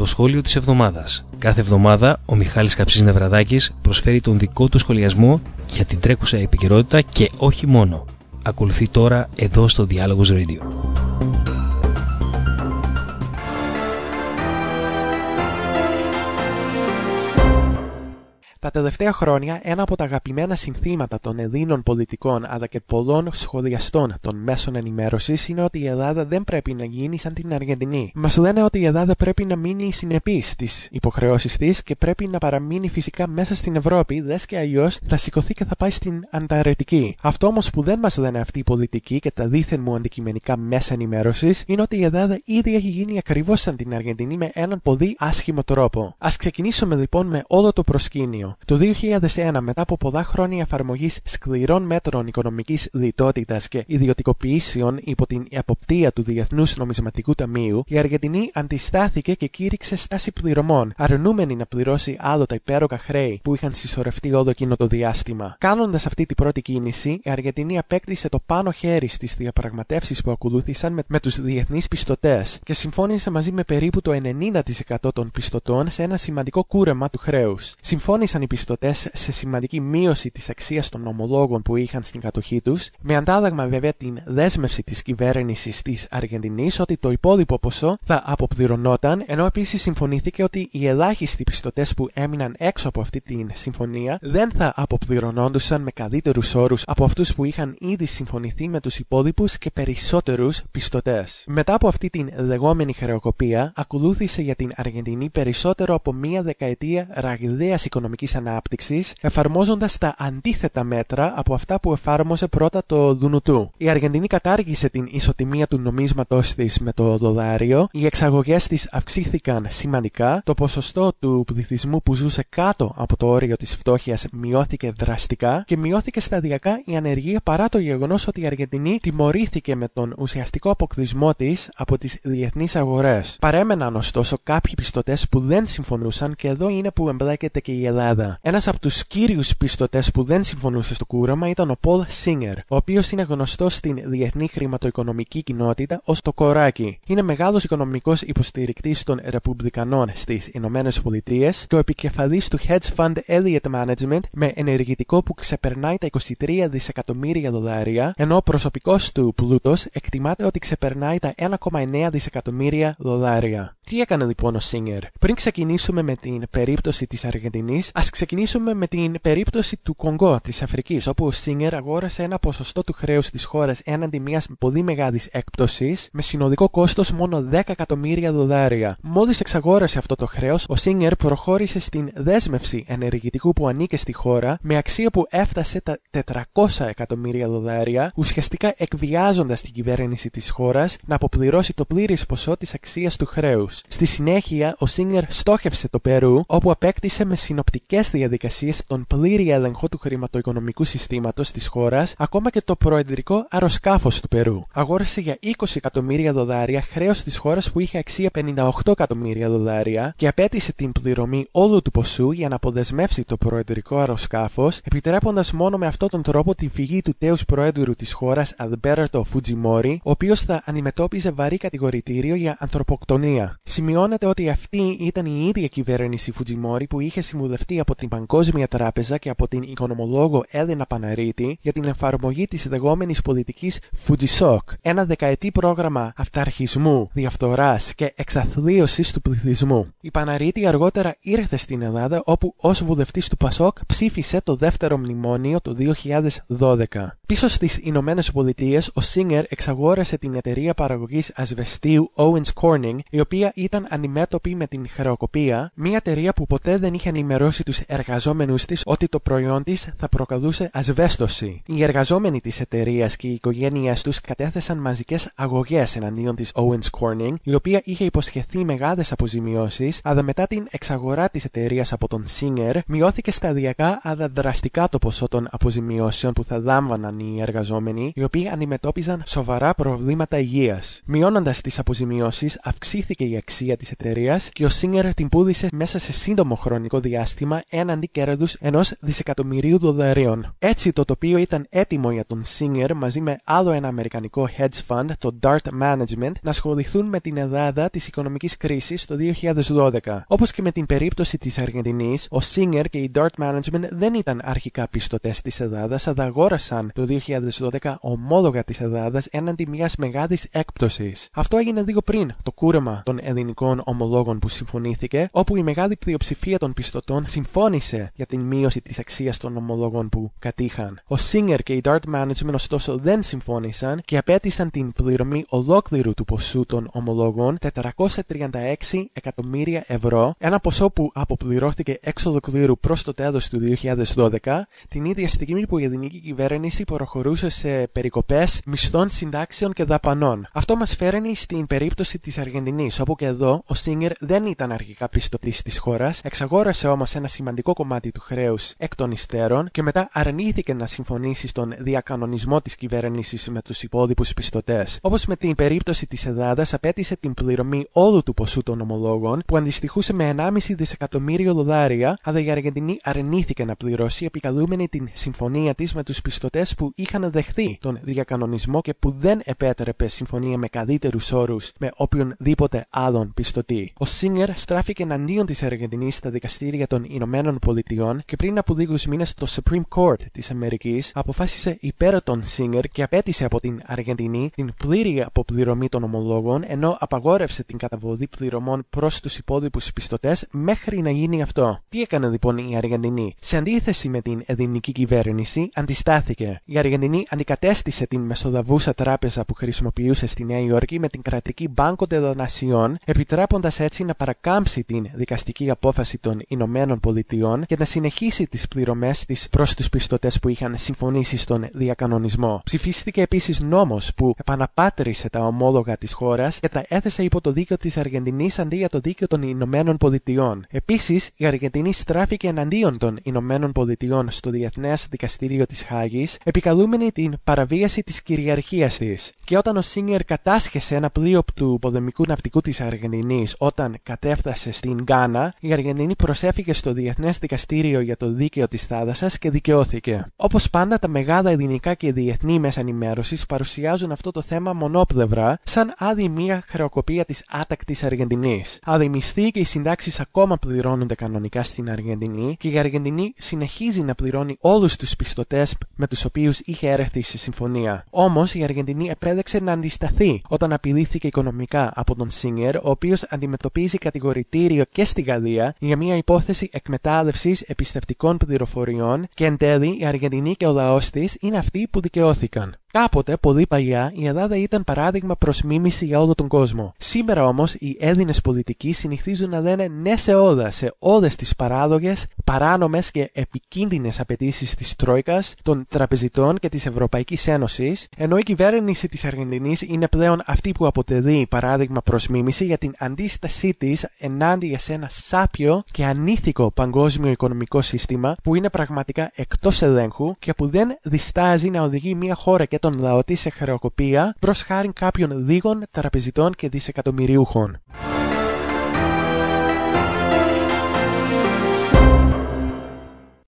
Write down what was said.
Το σχόλιο της εβδομάδας. Κάθε εβδομάδα ο Μιχάλης Καψής Νευραδάκης προσφέρει τον δικό του σχολιασμό για την τρέχουσα επικαιρότητα και όχι μόνο. Ακολουθεί τώρα εδώ στο Διάλογος Radio. Τα τελευταία χρόνια, ένα από τα αγαπημένα συνθήματα των Ελλήνων πολιτικών αλλά και πολλών σχολιαστών των μέσων ενημέρωσης είναι ότι η Ελλάδα δεν πρέπει να γίνει σαν την Αργεντινή. Μας λένε ότι η Ελλάδα πρέπει να μείνει συνεπής στις υποχρεώσεις της και πρέπει να παραμείνει φυσικά μέσα στην Ευρώπη, δες και αλλιώς θα σηκωθεί και θα πάει στην Ανταρετική. Αυτό όμως που δεν μας λένε αυτοί οι πολιτικοί και τα δίθεν μου αντικειμενικά μέσα ενημέρωσης είναι ότι η Ελλάδα ήδη έχει γίνει ακριβώς σαν την Αργεντινή με έναν πολύ άσχημο τρόπο. Α ξεκινήσουμε λοιπόν με όλο το προσκήνιο. Το 2001, μετά από πολλά χρόνια εφαρμογής σκληρών μέτρων οικονομικής λιτότητας και ιδιωτικοποιήσεων υπό την εποπτεία του Διεθνούς Νομισματικού Ταμείου, η Αργεντινή αντιστάθηκε και κήρυξε στάση πληρωμών, αρνούμενη να πληρώσει άλλο τα υπέροχα χρέη που είχαν συσσωρευτεί όλο εκείνο το διάστημα. Κάνοντας αυτή την πρώτη κίνηση, η Αργεντινή απέκτησε το πάνω χέρι στις διαπραγματεύσεις που ακολούθησαν με, με τους διεθνείς πιστωτές και συμφώνησε μαζί με περίπου το 90% των πιστωτών σε ένα σημαντικό κούρεμα του χρέους. Συμφώνησαν οι πιστωτές σε σημαντική μείωση της αξίας των ομολόγων που είχαν στην κατοχή τους, με αντάλλαγμα βέβαια την δέσμευση της κυβέρνησης της Αργεντινής ότι το υπόλοιπο ποσό θα αποπληρωνόταν, ενώ επίσης συμφωνήθηκε ότι οι ελάχιστοι πιστωτές που έμειναν έξω από αυτή την συμφωνία δεν θα αποπληρωνόντουσαν με καλύτερους όρους από αυτούς που είχαν ήδη συμφωνηθεί με τους υπόλοιπους και περισσότερους πιστωτές. Μετά από αυτή την λεγόμενη χρεοκοπία, ακολούθησε για την Αργεντινή περισσότερο από μία δεκαετία ραγδαίας οικονομικής ανάπτυξης, εφαρμόζοντας τα αντίθετα μέτρα από αυτά που εφάρμοσε πρώτα το Δουνουτού. Η Αργεντινή κατάργησε την ισοτιμία του νομίσματό της με το δολάριο, οι εξαγωγές της αυξήθηκαν σημαντικά, το ποσοστό του πληθυσμού που ζούσε κάτω από το όριο της φτώχειας μειώθηκε δραστικά και μειώθηκε σταδιακά η ανεργία παρά το γεγονός ότι η Αργεντινή τιμωρήθηκε με τον ουσιαστικό αποκλεισμό της από τις διεθνείς αγορές. Παρέμεναν ωστόσο κάποιοι πιστωτές που δεν συμφωνούσαν και εδώ είναι που εμπλέκεται και η Ελλάδα. Ένας από τους κύριους πιστωτές που δεν συμφωνούσε στο κούραμα ήταν ο Πολ Σίνγκερ, ο οποίος είναι γνωστός στην διεθνή χρηματοοικονομική κοινότητα ως το κοράκι. Είναι μεγάλος οικονομικός υποστηρικτής των Ρεπουμπλικανών στις Ηνωμένες Πολιτείες και ο επικεφαλής του hedge fund Elliott Management με ενεργητικό που ξεπερνάει τα 23 δισεκατομμύρια δολάρια, ενώ ο προσωπικός του πλούτος εκτιμάται ότι ξεπερνάει τα 1,9 δισεκατομμύρια δολάρια. Τι έκανε λοιπόν ο Σίνγκερ. Πριν ξεκινήσουμε με την περίπτωση της Αργεντινής, ας ξεκινήσουμε με την περίπτωση του Κονγκό της Αφρικής, όπου ο Σίνγκερ αγόρασε ένα ποσοστό του χρέους της χώρας έναντι μιας πολύ μεγάλης έκπτωσης, με συνολικό κόστος μόνο 10 εκατομμύρια δολάρια. Μόλις εξαγόρασε αυτό το χρέος, ο Σίνγκερ προχώρησε στην δέσμευση ενεργητικού που ανήκε στη χώρα, με αξία που έφτασε τα 400 εκατομμύρια δολάρια, ουσιαστικά εκβιάζοντας την κυβέρνηση της χώρας να αποπληρώσει το πλήρης ποσό της αξίας του χρέους. Στη συνέχεια, ο Σίνγκερ στόχευσε το Περού, όπου απέκτησε με συνοπτικές διαδικασίες τον πλήρη έλεγχο του χρηματοοικονομικού συστήματος της χώρας, ακόμα και το προεδρικό αεροσκάφος του Περού. Αγόρασε για 20 εκατομμύρια δολάρια χρέος της χώρας που είχε αξία 58 εκατομμύρια δολάρια και απέτησε την πληρωμή όλου του ποσού για να αποδεσμεύσει το προεδρικό αεροσκάφος, επιτρέποντας μόνο με αυτόν τον τρόπο τη φυγή του τέους προέδρου της χώρας Αλμπέρτο Φουτζιμόρι, ο οποίος θα αντιμετώπιζε βαρύ κατηγορητήριο για ανθρωποκτονία. Σημειώνεται ότι αυτή ήταν η ίδια κυβέρνηση Φουτζιμόρι που είχε συμβουλευτεί από την Παγκόσμια Τράπεζα και από την οικονομολόγο Έλληνα Παναρίτη για την εφαρμογή της λεγόμενης πολιτικής Φουτζισόκ, ένα δεκαετή πρόγραμμα αυταρχισμού, διαφθοράς και εξαθλίωσης του πληθυσμού. Η Παναρίτη αργότερα ήρθε στην Ελλάδα όπου ως βουλευτής του Πασόκ ψήφισε το δεύτερο μνημόνιο το 2012. Πίσω στις Ηνωμένες Πολιτείες, ο Σίνγκερ εξαγόρασε την εταιρεία παραγωγής ασβεστίου Owens Corning, η οποία ήταν αντιμέτωπη με την χρεοκοπία, μια εταιρεία που ποτέ δεν είχε ενημερώσει τους εργαζόμενους της ότι το προϊόν της θα προκαλούσε ασβέστοση. Οι εργαζόμενοι της εταιρείας και οι οικογένειέ τους κατέθεσαν μαζικές αγωγές εναντίον της Owens Corning, η οποία είχε υποσχεθεί μεγάλες αποζημιώσεις, αλλά μετά την εξαγορά της εταιρείας από τον Singer, μειώθηκε σταδιακά αλλά δραστικά το ποσό των αποζημιώσεων που θα λάμβαναν οι εργαζόμενοι, οι οποίοι αντιμετώπιζαν σοβαρά προβλήματα υγείας. Μειώνοντας τις αποζημιώσεις, αυξήθηκε η αξία της εταιρείας και ο Singer την πούδισε μέσα σε σύντομο χρονικό διάστημα έναντι κέρδους ενός δισεκατομμυρίου δολαρίων. Έτσι, το τοπίο ήταν έτοιμο για τον Singer μαζί με άλλο ένα αμερικανικό hedge fund, το Dart Management, να ασχοληθούν με την Ελλάδα της οικονομικής κρίσης το 2012. Όπως και με την περίπτωση της Αργεντινής, ο Singer και η Dart Management δεν ήταν αρχικά πιστωτές της Ελλάδας, αλλά αγόρασαν το 2012 ομόλογα της Ελλάδας έναντι μιας μεγάλης έκπτωσης. Αυτό έγινε λίγο πριν το κούρεμα των ελληνικών ομολόγων που συμφωνήθηκε, όπου η μεγάλη πλειοψηφία των πιστωτών συμφώνησε για την μείωση της αξίας των ομολόγων που κατήχαν. Ο Singer και η Dart Management ωστόσο δεν συμφώνησαν και απέτησαν την πληρωμή ολόκληρου του ποσού των ομολόγων 436 εκατομμύρια ευρώ, ένα ποσό που αποπληρώθηκε εξ ολοκλήρου προς το τέλος του 2012, την ίδια στιγμή που η ελληνική κυβέρνηση προχωρούσε σε περικοπές μισθών, συντάξεων και δαπανών. Αυτό μας φέρνει στην περίπτωση της Αργεντινής, όπου και εδώ ο Σίνγκερ δεν ήταν αρχικά πιστωτή της χώρας, εξαγόρασε όμως ένα σημαντικό κομμάτι του χρέους εκ των υστέρων και μετά αρνήθηκε να συμφωνήσει στον διακανονισμό της κυβέρνησης με τους υπόλοιπους πιστωτές. Όπως με την περίπτωση της Ελλάδας, απέτησε την πληρωμή όλου του ποσού των ομολόγων, που αντιστοιχούσε με 1,5 δισεκατομμύριο δολάρια, αλλά η Αργεντινή αρνήθηκε να πληρώσει, επικαλούμενη την συμφωνία της με τους πιστωτές που είχαν δεχθεί τον διακανονισμό και που δεν επέτρεπε συμφωνία με καλύτερους όρους με οποιονδήποτε άλλον πιστωτή. Ο Σίνγκερ στράφηκε εναντίον της Αργεντινής στα δικαστήρια των Ηνωμένων Πολιτειών και πριν από λίγους μήνες το Supreme Court της Αμερικής αποφάσισε υπέρ των Σίνγκερ και απέτησε από την Αργεντινή την πλήρη αποπληρωμή των ομολόγων ενώ απαγόρευσε την καταβολή πληρωμών προς τους υπόλοιπους πιστωτές μέχρι να γίνει αυτό. Τι έκανε λοιπόν η Αργεντινή; Σε αντίθεση με την ελληνική κυβέρνηση, αντιστάθηκε. Η Αργεντινή αντικατέστησε την μεσοδαβούσα τράπεζα που χρησιμοποιούσε στη Νέα Υόρκη με την κρατική Banco de Donación, επιτρέποντας έτσι να παρακάμψει την δικαστική απόφαση των Ηνωμένων Πολιτειών και να συνεχίσει τις πληρωμές της προς τους πιστωτές που είχαν συμφωνήσει στον διακανονισμό. Ψηφίστηκε επίσης νόμος που επαναπάτρισε τα ομόλογα της χώρας και τα έθεσε υπό το δίκαιο της Αργεντινής αντί για το δίκαιο των Ηνωμένων Πολιτειών. Επίσης, η Αργεντινή στράφηκε εναντίον των Ηνωμένων Πολιτειών στο Διεθνές Δικαστήριο της Χάγης, επικαλούμενη την παραβίαση της κυριαρχίας της. Και όταν ο Σίνγκερ κατάσχεσε ένα πλοίο του πολεμικού ναυτικού της Αργεντινή όταν κατέφτασε στην Γκάνα, η Αργεντινή προσέφηκε στο Διεθνές Δικαστήριο για το Δίκαιο της Θάλασσας και δικαιώθηκε. Όπως πάντα, τα μεγάλα ελληνικά και διεθνή μέσα ενημέρωσης παρουσιάζουν αυτό το θέμα μονόπλευρα, σαν άλλη μία χρεοκοπία της άτακτης Αργεντινής. Αλλά οι μισθοί και οι συντάξεις ακόμα πληρώνονται κανονικά στην Αργεντινή και η Αργεντινή συνεχίζει να πληρώνει όλους τους πιστωτές με τους οποίους είχε έρθει σε συμφωνία. Όμως η Αργεντινή επέλεξε να αντισταθεί όταν απειλήθηκε οικονομικά από τον Σίνγκερ, ο οποίος αντιμετωπίζει κατηγορητήριο και στη Γαλλία για μια υπόθεση εκμετάλλευσης επιστευτικών πληροφοριών και εν τέλει η Αργεντινή και ο λαός της είναι αυτοί που δικαιώθηκαν. Κάποτε, πολύ παλιά, η Ελλάδα ήταν παράδειγμα προς μίμηση για όλο τον κόσμο. Σήμερα όμως οι Έλληνες πολιτικοί συνηθίζουν να λένε ναι σε όλα, σε όλες τις παράλογες, παράνομες και επικίνδυνες απαιτήσεις της Τρόικας, των τραπεζιτών και της Ευρωπαϊκής Ένωσης, ενώ η κυβέρνηση της Αργεντινής είναι πλέον αυτή που αποτελεί παράδειγμα προς μίμηση για την αντίστασή της ενάντια σε ένα σάπιο και ανήθικο παγκόσμιο οικονομικό σύστημα που είναι πραγματικά εκτός ελέγχου και που δεν διστάζει να οδηγεί μια χώρα και τον λαό της σε χρεοκοπία προ χάρη κάποιων λίγων τραπεζιτών και δισεκατομμυριούχων.